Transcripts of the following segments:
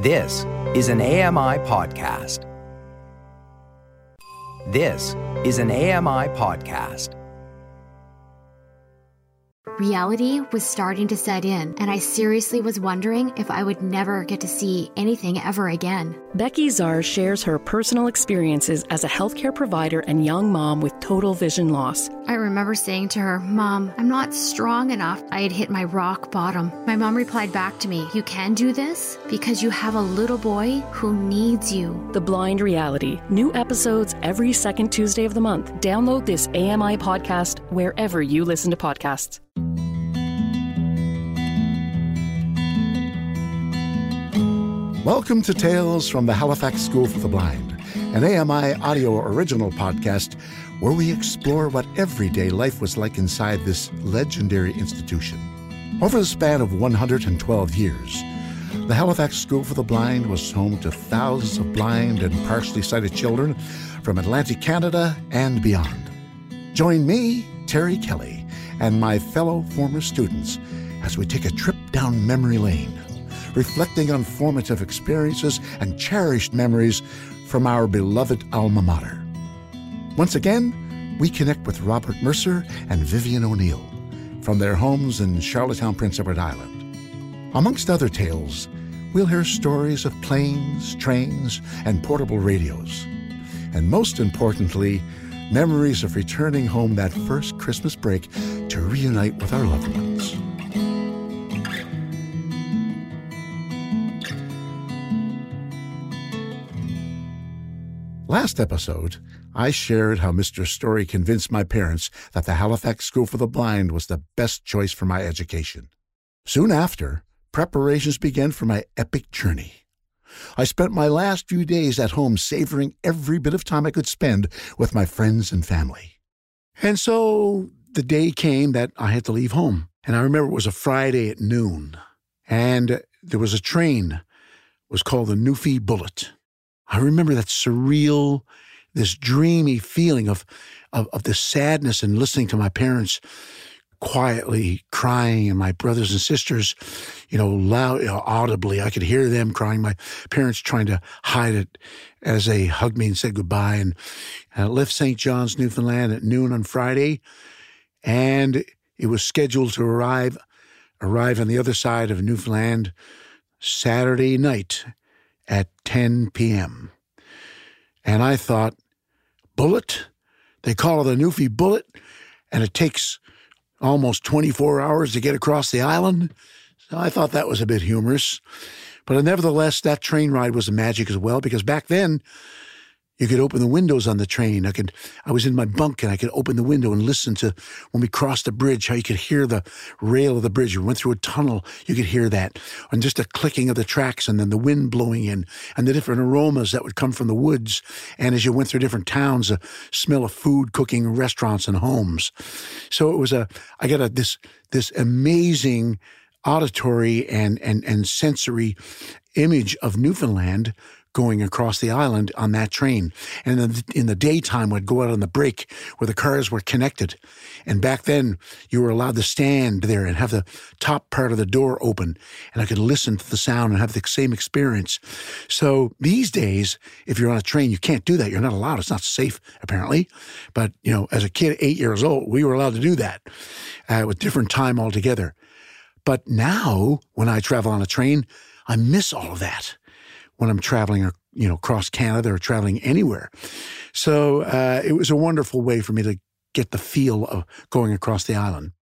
This is an AMI podcast. This is an AMI podcast. Reality was starting to set in, and I seriously was wondering if I would never get to see anything ever again. Becky Czar shares her personal experiences as a healthcare provider and young mom with total vision loss. I remember saying to her, Mom, I'm not strong enough. I had hit my rock bottom. My mom replied back to me, You can do this because you have a little boy who needs you. The Blind Reality. New episodes every second Tuesday of the month. Download this AMI podcast wherever you listen to podcasts. Welcome to Tales from the Halifax School for the Blind, an AMI audio original podcast where we explore what everyday life was like inside this legendary institution. Over the span of 112 years, the Halifax School for the Blind was home to thousands of blind and partially sighted children from Atlantic Canada and beyond. Join me, Terry Kelly, and my fellow former students as we take a trip down memory lane reflecting on formative experiences and cherished memories from our beloved alma mater. Once again, we connect with Robert Mercer and Vivian O'Neill from their homes in Charlottetown, Prince Edward Island. Amongst other tales, we'll hear stories of planes, trains, and portable radios. And most importantly, memories of returning home that first Christmas break to reunite with our loved ones. Last episode, I shared how Mr. Story convinced my parents that the Halifax School for the Blind was the best choice for my education. Soon after, preparations began for my epic journey. I spent my last few days at home savoring every bit of time I could spend with my friends and family. And so the day came that I had to leave home. And I remember it was a Friday at noon. And there was a train. It was called the Newfie Bullet. I remember that surreal, this dreamy feeling of, of, of the sadness and listening to my parents quietly crying and my brothers and sisters, you know, loud, you know, audibly. I could hear them crying. My parents trying to hide it as they hugged me and said goodbye. And I left St. John's, Newfoundland at noon on Friday. And it was scheduled to arrive, arrive on the other side of Newfoundland Saturday night at 10 p.m. And I thought, bullet? They call it a Newfie bullet, and it takes almost 24 hours to get across the island. So I thought that was a bit humorous. But nevertheless, that train ride was a magic as well, because back then, you could open the windows on the train. I could, I was in my bunk and I could open the window and listen to when we crossed the bridge, how you could hear the rail of the bridge. We went through a tunnel, you could hear that, and just the clicking of the tracks and then the wind blowing in and the different aromas that would come from the woods. And as you went through different towns, the smell of food cooking restaurants and homes. So it was a, I got a, this, this amazing auditory and, and, and sensory image of Newfoundland going across the island on that train. And in the, in the daytime, would go out on the break where the cars were connected. And back then, you were allowed to stand there and have the top part of the door open. And I could listen to the sound and have the same experience. So these days, if you're on a train, you can't do that. You're not allowed. It's not safe, apparently. But, you know, as a kid, eight years old, we were allowed to do that uh, with different time altogether. But now, when I travel on a train, I miss all of that when I'm traveling, or you know, across Canada or traveling anywhere. So uh, it was a wonderful way for me to get the feel of going across the island.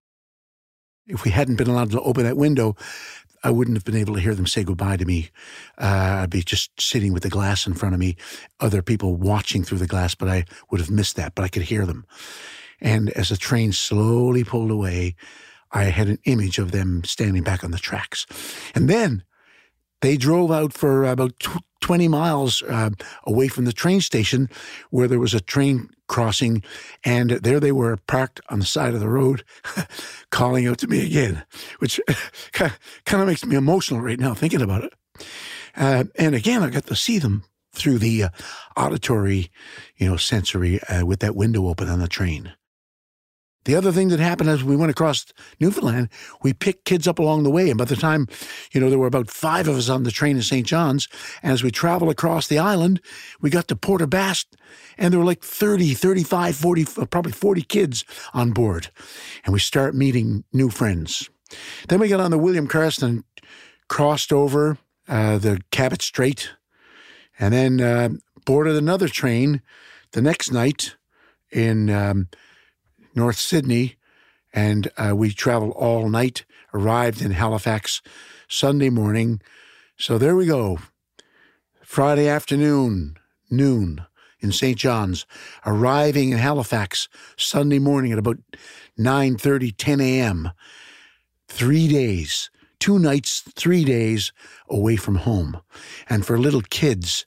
If we hadn't been allowed to open that window, I wouldn't have been able to hear them say goodbye to me. Uh, I'd be just sitting with the glass in front of me, other people watching through the glass, but I would have missed that, but I could hear them. And as the train slowly pulled away, I had an image of them standing back on the tracks. And then they drove out for about 20 miles uh, away from the train station where there was a train crossing, and there they were parked on the side of the road, calling out to me again, which kind of makes me emotional right now thinking about it. Uh, and again, I got to see them through the uh, auditory, you know, sensory uh, with that window open on the train. The other thing that happened as we went across Newfoundland, we picked kids up along the way. And by the time, you know, there were about five of us on the train in St. John's. And as we traveled across the island, we got to Port aux Basques, and there were like 30, 35, 40, uh, probably 40 kids on board. And we start meeting new friends. Then we got on the William Carson, crossed over uh, the Cabot Strait, and then uh, boarded another train the next night in um, North Sydney, and uh, we traveled all night. Arrived in Halifax Sunday morning. So there we go. Friday afternoon, noon in St. John's, arriving in Halifax Sunday morning at about 9:30, 10 a.m. Three days, two nights, three days away from home, and for little kids,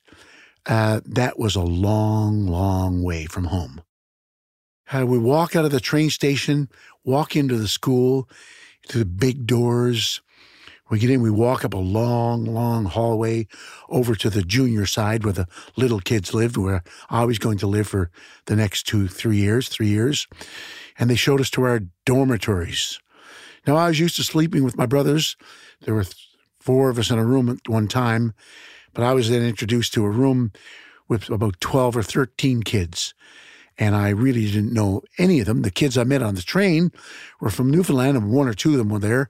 uh, that was a long, long way from home. Uh, we walk out of the train station, walk into the school, to the big doors. We get in, we walk up a long, long hallway over to the junior side where the little kids lived, where I was going to live for the next two, three years, three years. And they showed us to our dormitories. Now, I was used to sleeping with my brothers. There were four of us in a room at one time, but I was then introduced to a room with about 12 or 13 kids and I really didn't know any of them. The kids I met on the train were from Newfoundland, and one or two of them were there.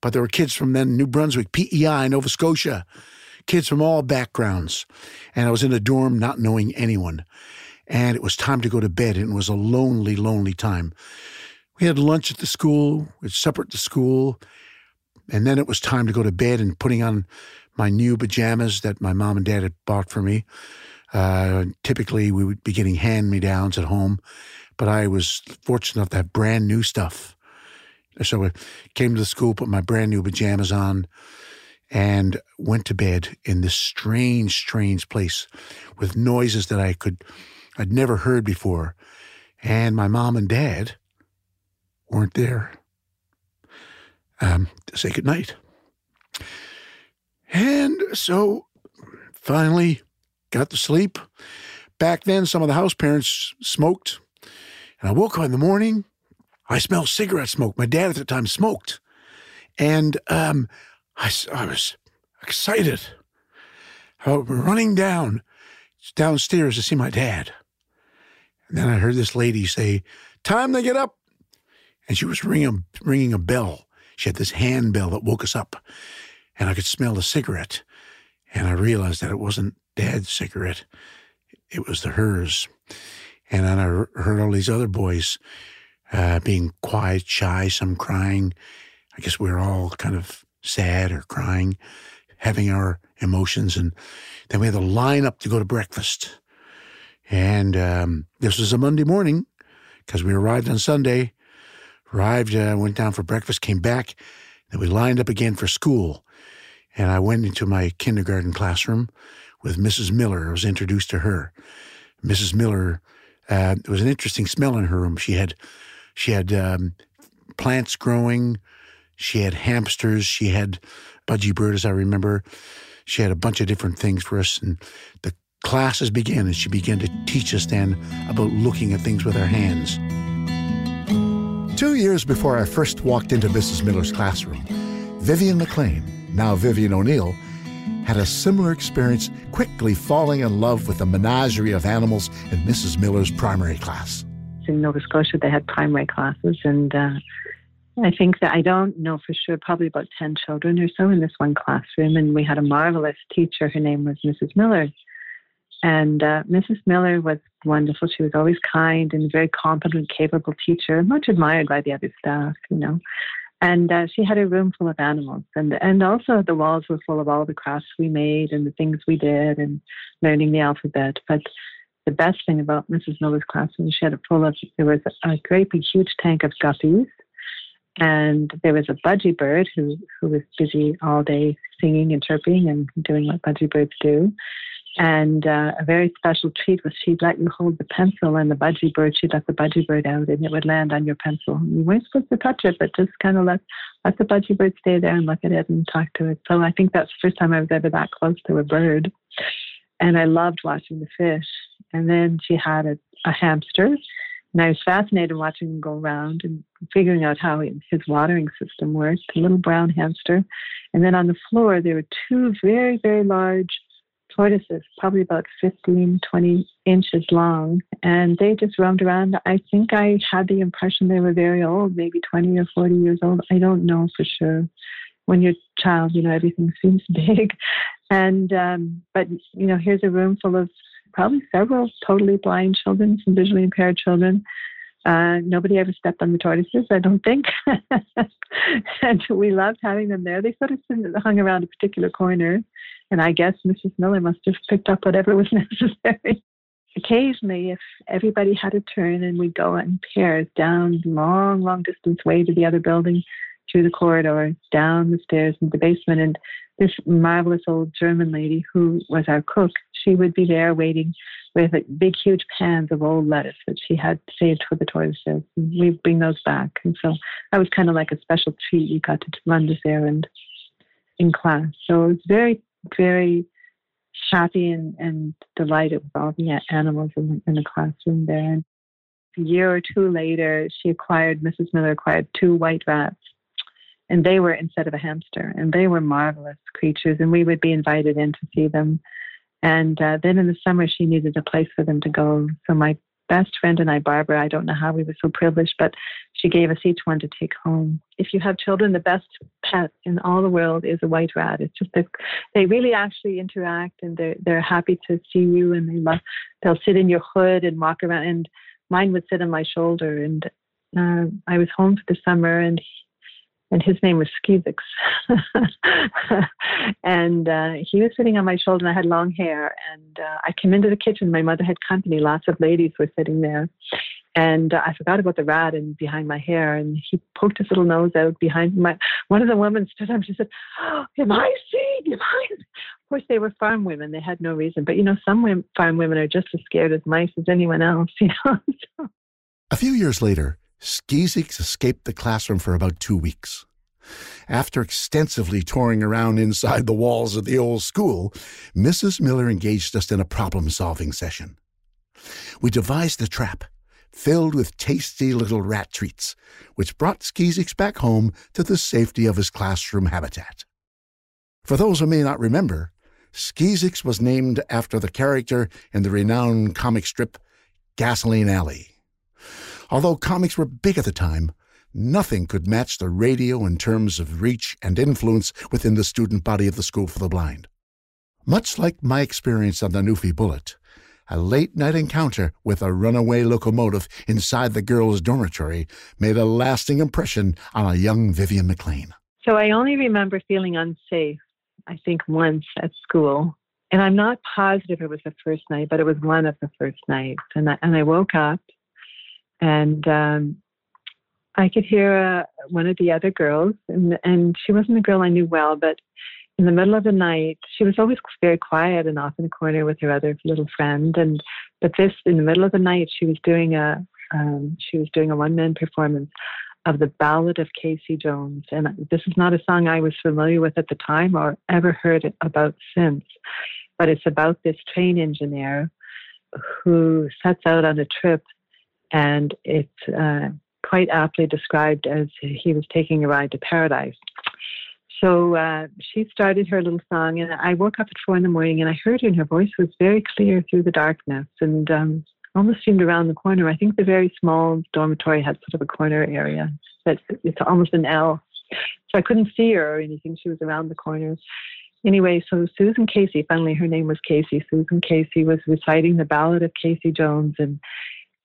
But there were kids from then New Brunswick, PEI, Nova Scotia, kids from all backgrounds. And I was in a dorm not knowing anyone. And it was time to go to bed, and it was a lonely, lonely time. We had lunch at the school, we had supper at the school, and then it was time to go to bed and putting on my new pajamas that my mom and dad had bought for me. Uh, typically, we would be getting hand me downs at home, but I was fortunate enough to have brand new stuff. So I came to the school, put my brand new pajamas on, and went to bed in this strange, strange place with noises that I could, I'd never heard before. And my mom and dad weren't there um, to say goodnight. And so finally, got to sleep. Back then, some of the house parents smoked. And I woke up in the morning. I smelled cigarette smoke. My dad at the time smoked. And um, I, I was excited. I was running down downstairs to see my dad. And then I heard this lady say, Time to get up. And she was ringing, ringing a bell. She had this hand bell that woke us up. And I could smell the cigarette. And I realized that it wasn't dad's cigarette. It was the hers. And then I heard all these other boys uh, being quiet, shy, some crying. I guess we were all kind of sad or crying, having our emotions. And then we had to line up to go to breakfast. And um, this was a Monday morning because we arrived on Sunday, arrived, uh, went down for breakfast, came back. Then we lined up again for school. And I went into my kindergarten classroom with Mrs. Miller. I was introduced to her. Mrs. Miller, uh, there was an interesting smell in her room. She had, she had um, plants growing. She had hamsters. She had budgie bird, as I remember. She had a bunch of different things for us. And the classes began, and she began to teach us then about looking at things with our hands. Two years before I first walked into Mrs. Miller's classroom, Vivian McLean, now Vivian O'Neill, had a similar experience, quickly falling in love with the menagerie of animals in Mrs. Miller's primary class. In Nova Scotia, they had primary classes, and uh, I think that I don't know for sure, probably about 10 children or so in this one classroom. And we had a marvelous teacher. Her name was Mrs. Miller. And uh, Mrs. Miller was wonderful. She was always kind and a very competent, capable teacher, much admired by the other staff, you know. And uh, she had a room full of animals, and and also the walls were full of all the crafts we made and the things we did, and learning the alphabet. But the best thing about Mrs. Miller's classroom, she had it full of there was a great big huge tank of guppies, and there was a budgie bird who who was busy all day singing and chirping and doing what budgie birds do. And uh, a very special treat was she'd let you hold the pencil and the budgie bird, she'd let the budgie bird out and it would land on your pencil. You weren't supposed to touch it, but just kind of let, let the budgie bird stay there and look at it and talk to it. So I think that's the first time I was ever that close to a bird. And I loved watching the fish. And then she had a, a hamster And I was fascinated watching him go around and figuring out how his watering system worked, a little brown hamster. And then on the floor, there were two very, very large tortoises, probably about 15, 20 inches long. And they just roamed around. I think I had the impression they were very old, maybe 20 or 40 years old. I don't know for sure. When you're a child, you know, everything seems big. And, um, but, you know, here's a room full of probably several totally blind children, some visually impaired children. Uh, nobody ever stepped on the tortoises, I don't think. and we loved having them there. They sort of hung around a particular corner, and I guess Mrs. Miller must have picked up whatever was necessary. Occasionally, if everybody had a turn and we'd go in pairs down long, long distance way to the other building, through the corridor, down the stairs into the basement, and this marvelous old German lady who was our cook, she would be there waiting with big, huge pans of old lettuce that she had saved for the tortoises. We'd bring those back. And so that was kind of like a special treat. You got to run this errand in class. So it was very, very happy and, and delighted with all the animals in the, in the classroom there. And a year or two later, she acquired, Mrs. Miller acquired two white rats and they were instead of a hamster, and they were marvelous creatures, and we would be invited in to see them. And uh, then in the summer, she needed a place for them to go. So my best friend and I, Barbara, I don't know how we were so privileged, but she gave us each one to take home. If you have children, the best pet in all the world is a white rat. It's just that they really actually interact and they're, they're happy to see you and they love, they'll sit in your hood and walk around. And mine would sit on my shoulder. And uh, I was home for the summer and and his name was Skeezix. and uh, he was sitting on my shoulder, and I had long hair. And uh, I came into the kitchen. My mother had company. Lots of ladies were sitting there. And uh, I forgot about the rat and behind my hair. And he poked his little nose out behind my. One of the women stood up. She said, oh, "Am I seeing? Am I?" Of course, they were farm women. They had no reason. But you know, some women, farm women are just as scared as mice as anyone else. You know. so. A few years later, Skeezix escaped the classroom for about two weeks. After extensively touring around inside the walls of the old school, Mrs. Miller engaged us in a problem solving session. We devised a trap filled with tasty little rat treats, which brought Skeezix back home to the safety of his classroom habitat. For those who may not remember, Skeezix was named after the character in the renowned comic strip Gasoline Alley. Although comics were big at the time, nothing could match the radio in terms of reach and influence within the student body of the School for the Blind. Much like my experience on the Newfie Bullet, a late night encounter with a runaway locomotive inside the girls' dormitory made a lasting impression on a young Vivian McLean. So I only remember feeling unsafe, I think, once at school. And I'm not positive it was the first night, but it was one of the first nights. And I, and I woke up and um, I could hear uh, one of the other girls, and, and she wasn't a girl I knew well, but in the middle of the night, she was always very quiet and off in the corner with her other little friend. And but this, in the middle of the night, she was doing a um, she was doing a one man performance of the Ballad of Casey Jones. And this is not a song I was familiar with at the time or ever heard about since. But it's about this train engineer who sets out on a trip, and it's uh, quite aptly described as he was taking a ride to paradise. So uh, she started her little song, and I woke up at four in the morning, and I heard her, and her voice was very clear through the darkness, and um, almost seemed around the corner. I think the very small dormitory had sort of a corner area that it's almost an L, so I couldn't see her or anything. She was around the corner. Anyway, so Susan Casey, finally her name was Casey. Susan Casey was reciting the Ballad of Casey Jones, and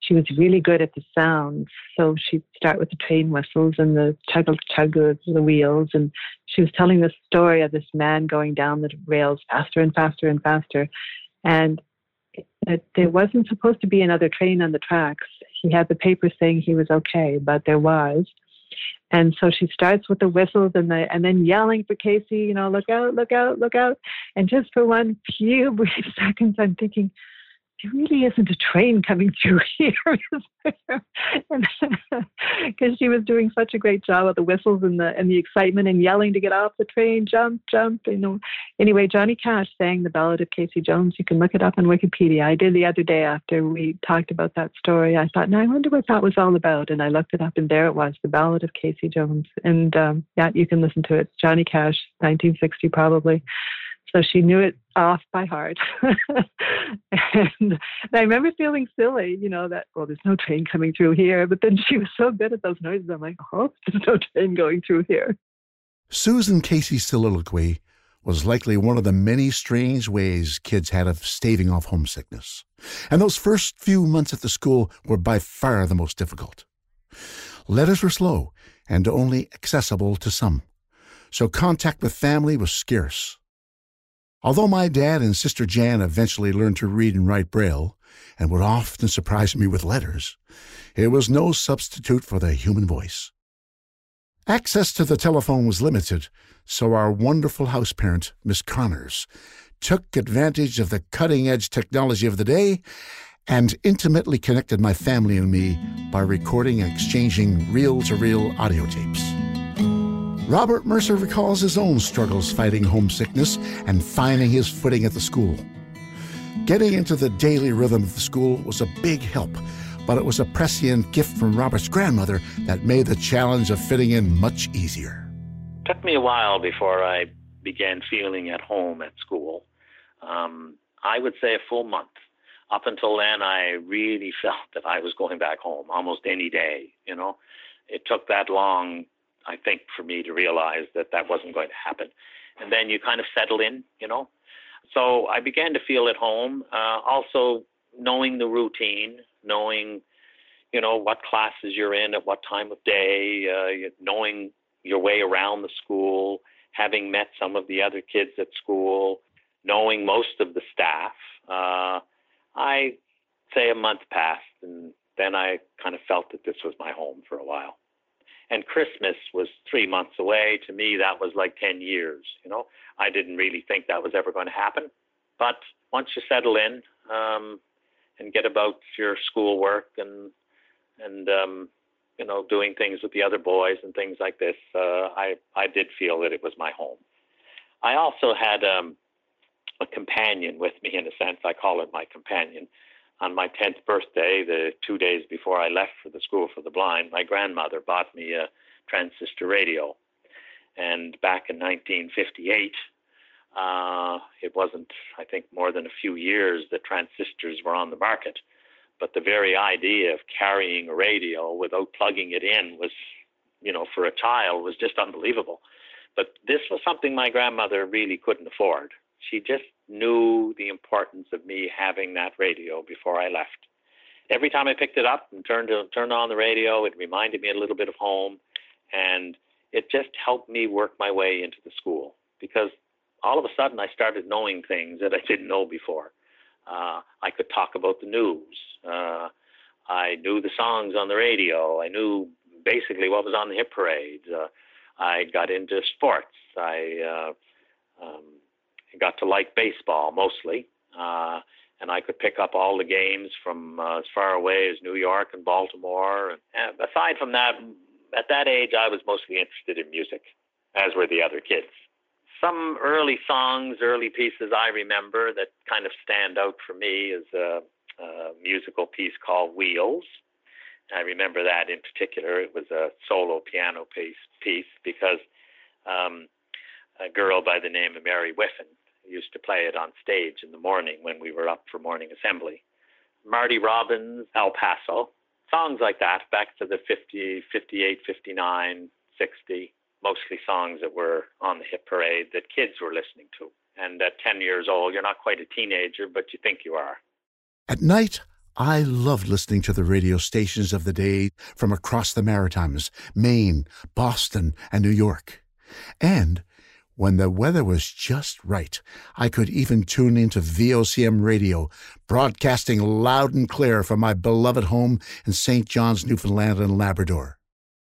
she was really good at the sounds. So she'd start with the train whistles and the chug chug of the wheels. And she was telling the story of this man going down the rails faster and faster and faster. And it, there wasn't supposed to be another train on the tracks. He had the paper saying he was okay, but there was. And so she starts with the whistles and the and then yelling for Casey, you know, look out, look out, look out. And just for one few brief seconds, I'm thinking, there really isn't a train coming through here. Because she was doing such a great job with the whistles and the and the excitement and yelling to get off the train, jump, jump. You know. Anyway, Johnny Cash sang the Ballad of Casey Jones. You can look it up on Wikipedia. I did the other day after we talked about that story. I thought, now I wonder what that was all about, and I looked it up, and there it was, the Ballad of Casey Jones. And um, yeah, you can listen to it. Johnny Cash, 1960 probably. So she knew it off by heart. and I remember feeling silly, you know, that, well, there's no train coming through here. But then she was so good at those noises. I'm like, oh, there's no train going through here. Susan Casey's soliloquy was likely one of the many strange ways kids had of staving off homesickness. And those first few months at the school were by far the most difficult. Letters were slow and only accessible to some, so contact with family was scarce. Although my dad and sister Jan eventually learned to read and write Braille and would often surprise me with letters, it was no substitute for the human voice. Access to the telephone was limited, so our wonderful house parent, Miss Connors, took advantage of the cutting edge technology of the day and intimately connected my family and me by recording and exchanging reel to reel audio tapes. Robert Mercer recalls his own struggles fighting homesickness and finding his footing at the school. Getting into the daily rhythm of the school was a big help, but it was a prescient gift from Robert's grandmother that made the challenge of fitting in much easier. It took me a while before I began feeling at home at school. Um, I would say a full month. Up until then, I really felt that I was going back home almost any day. You know, it took that long I think, for me to realize that that wasn't going to happen. And then you kind of settle in, you know. So I began to feel at home. Uh, also, knowing the routine, knowing, you know, what classes you're in at what time of day, uh, knowing your way around the school, having met some of the other kids at school, knowing most of the staff. Uh, I say a month passed, and then I kind of felt that this was my home for a while and Christmas was three months away. To me, that was like 10 years. You know, I didn't really think that was ever going to happen. But once you settle in um, and get about your schoolwork and and um, you know doing things with the other boys and things like this, uh, I I did feel that it was my home. I also had um, a companion with me in a sense. I call it my companion on my 10th birthday, the two days before I left for the School for the Blind, my grandmother bought me a transistor radio. And back in 1958, uh, it wasn't, I think, more than a few years that transistors were on the market. But the very idea of carrying a radio without plugging it in was, you know, for a child was just unbelievable. But this was something my grandmother really couldn't afford. She just knew the importance of me having that radio before I left. Every time I picked it up and turned to, turned on the radio, it reminded me a little bit of home, and it just helped me work my way into the school because all of a sudden I started knowing things that I didn't know before. Uh, I could talk about the news. Uh, I knew the songs on the radio. I knew basically what was on the hit parade. Uh, I got into sports. I uh, um, got to like baseball mostly. Uh, and I could pick up all the games from uh, as far away as New York and Baltimore. And aside from that, at that age, I was mostly interested in music, as were the other kids. Some early songs, early pieces I remember that kind of stand out for me is a, a musical piece called Wheels. I remember that in particular. It was a solo piano piece, piece because um, a girl by the name of Mary Whiffen used to play it on stage in the morning when we were up for morning assembly. Marty Robbins, El Paso, songs like that, back to the 50, 58, 59, 60, mostly songs that were on the hit parade that kids were listening to. And at 10 years old, you're not quite a teenager, but you think you are. At night, I loved listening to the radio stations of the day from across the Maritimes, Maine, Boston, and New York. And when the weather was just right, I could even tune into VOCM radio, broadcasting loud and clear from my beloved home in St. John's, Newfoundland and Labrador.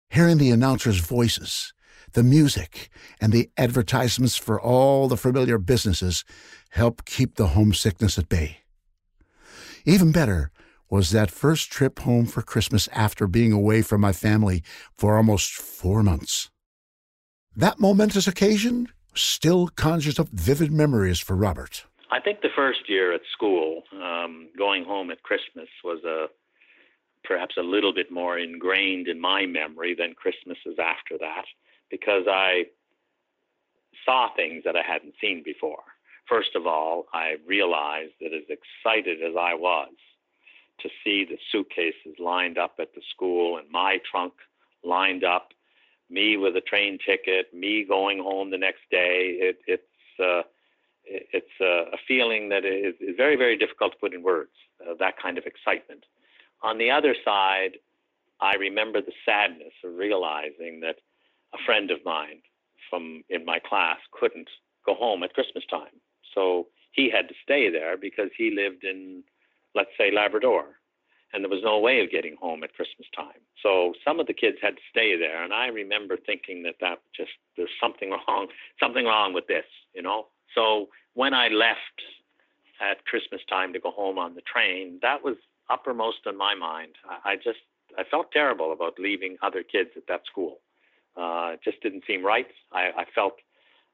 Hearing the announcers' voices, the music, and the advertisements for all the familiar businesses helped keep the homesickness at bay. Even better was that first trip home for Christmas after being away from my family for almost four months. That momentous occasion still conjures up vivid memories for Robert. I think the first year at school, um, going home at Christmas was a perhaps a little bit more ingrained in my memory than Christmases after that, because I saw things that I hadn't seen before. First of all, I realized that as excited as I was to see the suitcases lined up at the school and my trunk lined up, me with a train ticket, me going home the next day, it, it's uh, it's a, a feeling that is, is, very, very difficult to put in words, uh, that kind of excitement. On the other side, I remember the sadness of realizing that a friend of mine from in my class couldn't go home at Christmas time. So he had to stay there because he lived in, let's say, Labrador. And there was no way of getting home at Christmas time. So some of the kids had to stay there. And I remember thinking that that just, there's something wrong, something wrong with this, you know? So when I left at Christmas time to go home on the train, that was uppermost in my mind. I, just I felt terrible about leaving other kids at that school. Uh, it just didn't seem right. I, I felt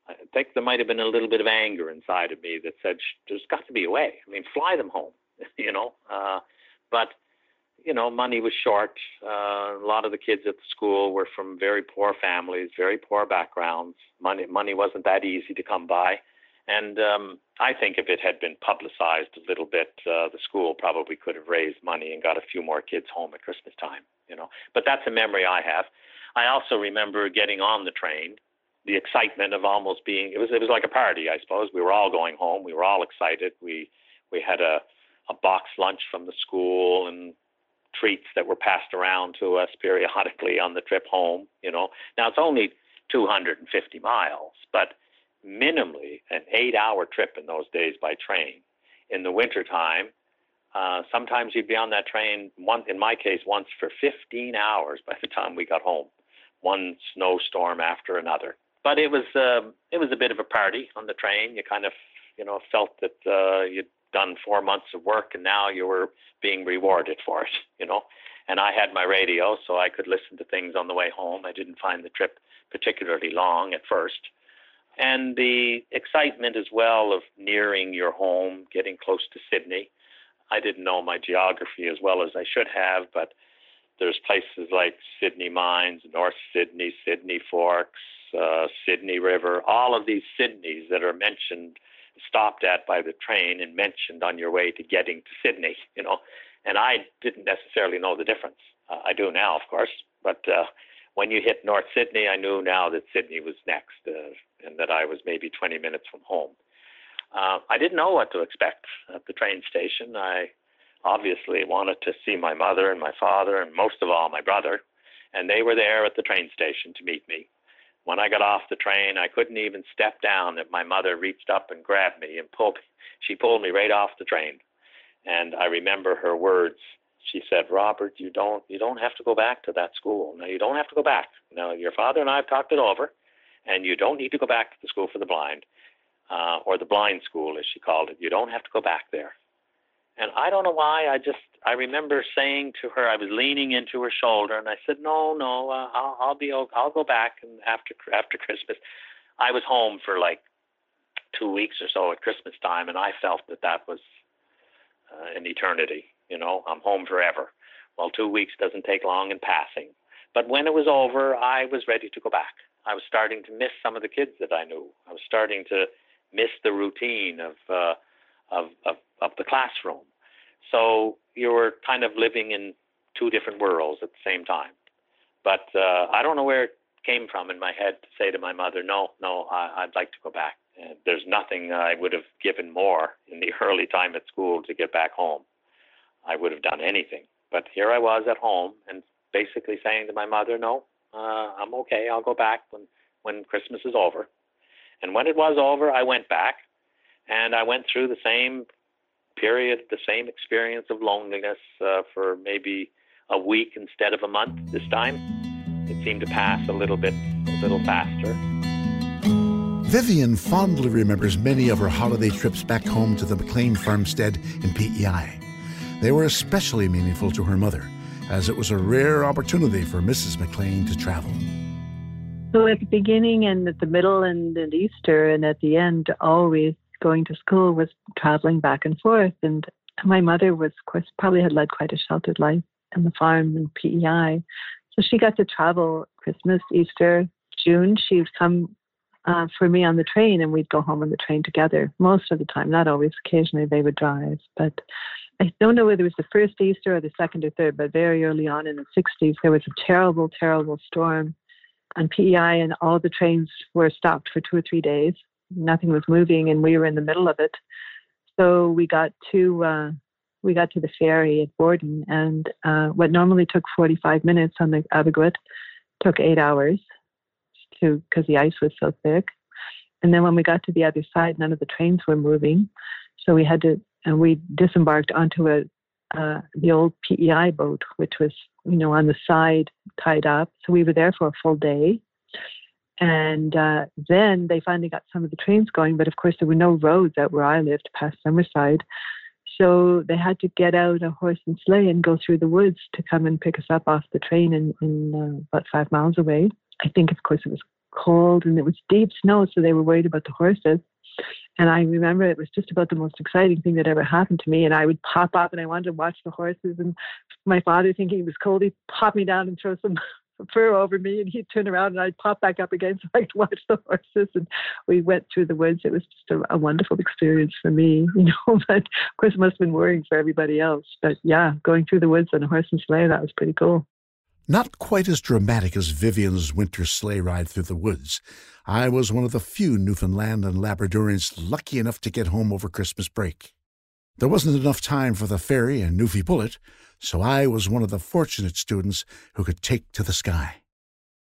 I think there might have been a little bit of anger inside of me that said there's got to be a way. I mean, fly them home, you know. Uh, but you know, money was short. Uh, a lot of the kids at the school were from very poor families, very poor backgrounds. Money money wasn't that easy to come by. And um, I think if it had been publicized a little bit, uh, the school probably could have raised money and got a few more kids home at Christmas time. You know, but that's a memory I have. I also remember getting on the train, the excitement of almost being. It was it was like a party, I suppose. We were all going home. We were all excited. We we had a a box lunch from the school and treats that were passed around to us periodically on the trip home. You know, now it's only 250 miles, but minimally an eight hour trip in those days by train. In the wintertime, uh, sometimes you'd be on that train, one, in my case, once for 15 hours by the time we got home, one snowstorm after another. But it was uh, it was a bit of a party on the train. You kind of you know felt that uh, you'd done four months of work and now you were being rewarded for it. You know, and I had my radio so I could listen to things on the way home. I didn't find the trip particularly long at first and the excitement as well of nearing your home, getting close to Sydney. I didn't know my geography as well as I should have, but there's places like Sydney Mines, North Sydney, Sydney Forks, uh, Sydney River, all of these Sydneys that are mentioned, stopped at by the train and mentioned on your way to getting to Sydney, you know. And I didn't necessarily know the difference. Uh, I do now, of course, but uh, when you hit North Sydney, I knew now that Sydney was next uh, and that I was maybe 20 minutes from home. Uh, I didn't know what to expect at the train station. I obviously wanted to see my mother and my father, and most of all, my brother, and they were there at the train station to meet me. When I got off the train, I couldn't even step down if my mother reached up and grabbed me and pulled. She pulled me right off the train. And I remember her words she said, Robert, you don't you don't have to go back to that school. No, you don't have to go back. Now your father and I have talked it over, and you don't need to go back to the school for the blind, uh, or the blind school as she called it. You don't have to go back there. And I don't know why. I just I remember saying to her, I was leaning into her shoulder, and I said, No, no, uh, I'll, I'll be okay. I'll go back and after after Christmas. I was home for like two weeks or so at Christmas time, and I felt that that was uh, an eternity. You know, I'm home forever. Well, two weeks doesn't take long in passing. But when it was over, I was ready to go back. I was starting to miss some of the kids that I knew. I was starting to miss the routine of uh, of, of of the classroom. So you were kind of living in two different worlds at the same time. But uh, I don't know where it came from in my head to say to my mother, "No, no, I, I'd like to go back." There's nothing I would have given more in the early time at school to get back home. I would have done anything. But here I was at home and basically saying to my mother, no, uh, I'm okay. I'll go back when, when Christmas is over. And when it was over, I went back and I went through the same period, the same experience of loneliness uh, for maybe a week instead of a month this time. It seemed to pass a little bit, a little faster. Vivian fondly remembers many of her holiday trips back home to the McLean farmstead in PEI. They were especially meaningful to her mother, as it was a rare opportunity for Mrs. McLean to travel. So at the beginning and at the middle and at Easter and at the end, always going to school was traveling back and forth. And my mother was, of course, probably had led quite a sheltered life on the farm and PEI. So she got to travel Christmas, Easter, June. She would come uh, for me on the train and we'd go home on the train together most of the time, not always. Occasionally they would drive. But I don't know whether it was the first Easter or the second or third, but very early on in the 60s, there was a terrible, terrible storm on PEI and all the trains were stopped for two or three days. Nothing was moving and we were in the middle of it. So we got to uh, we got to the ferry at Borden, and uh, what normally took 45 minutes on the Abegweit took eight hours because the ice was so thick. And then when we got to the other side, none of the trains were moving, so we had to and we disembarked onto a uh, the old PEI boat, which was you know on the side tied up. So we were there for a full day. And uh, then they finally got some of the trains going, but of course there were no roads out where I lived past Summerside. So they had to get out a horse and sleigh and go through the woods to come and pick us up off the train in, in uh, about five miles away. I think, of course, it was cold and it was deep snow, so they were worried about the horses. And I remember it was just about the most exciting thing that ever happened to me. And I would pop up and I wanted to watch the horses. And my father, thinking it was cold, he'd pop me down and throw some fur over me and he'd turn around and I'd pop back up again so I could watch the horses. And we went through the woods. It was just a, a wonderful experience for me, you know, but of course it must have been worrying for everybody else. But yeah, going through the woods on a horse and sleigh, that was pretty cool. Not quite as dramatic as Vivian's winter sleigh ride through the woods. I was one of the few Newfoundland and Labradorians lucky enough to get home over Christmas break. There wasn't enough time for the ferry and Newfie Bullet, so I was one of the fortunate students who could take to the sky.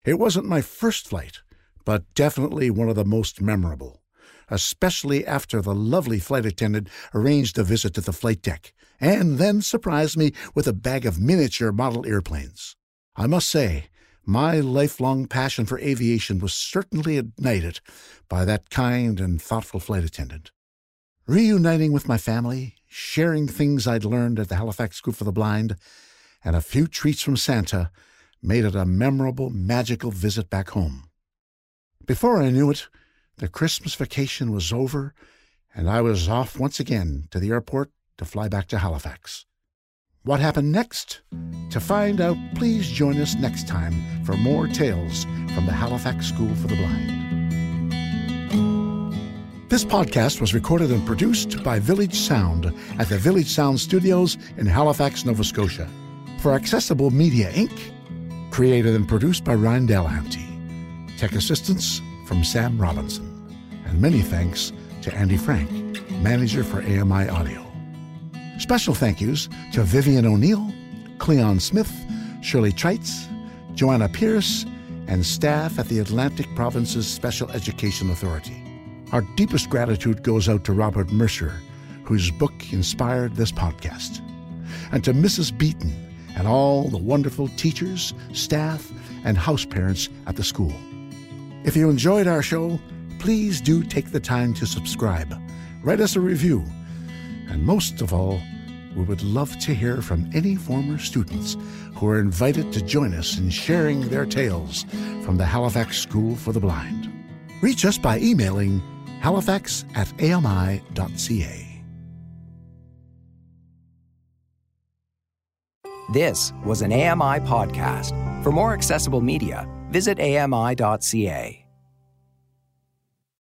It wasn't my first flight, but definitely one of the most memorable, especially after the lovely flight attendant arranged a visit to the flight deck and then surprised me with a bag of miniature model airplanes. I must say, my lifelong passion for aviation was certainly ignited by that kind and thoughtful flight attendant. Reuniting with my family, sharing things I'd learned at the Halifax School for the Blind, and a few treats from Santa made it a memorable, magical visit back home. Before I knew it, the Christmas vacation was over, and I was off once again to the airport to fly back to Halifax. What happened next? To find out, please join us next time for more tales from the Halifax School for the Blind. This podcast was recorded and produced by Village Sound at the Village Sound Studios in Halifax, Nova Scotia. For Accessible Media Inc., created and produced by Ryan Delahanty. Tech assistance from Sam Robinson. And many thanks to Andy Frank, manager for AMI Audio. Special thank yous to Vivian O'Neill, Cleon Smith, Shirley Trites, Joanna Pierce, and staff at the Atlantic Provinces Special Education Authority. Our deepest gratitude goes out to Robert Mercer, whose book inspired this podcast, and to Mrs. Beaton and all the wonderful teachers, staff, and house parents at the school. If you enjoyed our show, please do take the time to subscribe, write us a review, and most of all, we would love to hear from any former students who are invited to join us in sharing their tales from the Halifax School for the Blind. Reach us by emailing halifax at ami.ca. This was an AMI podcast. For more accessible media, visit ami.ca.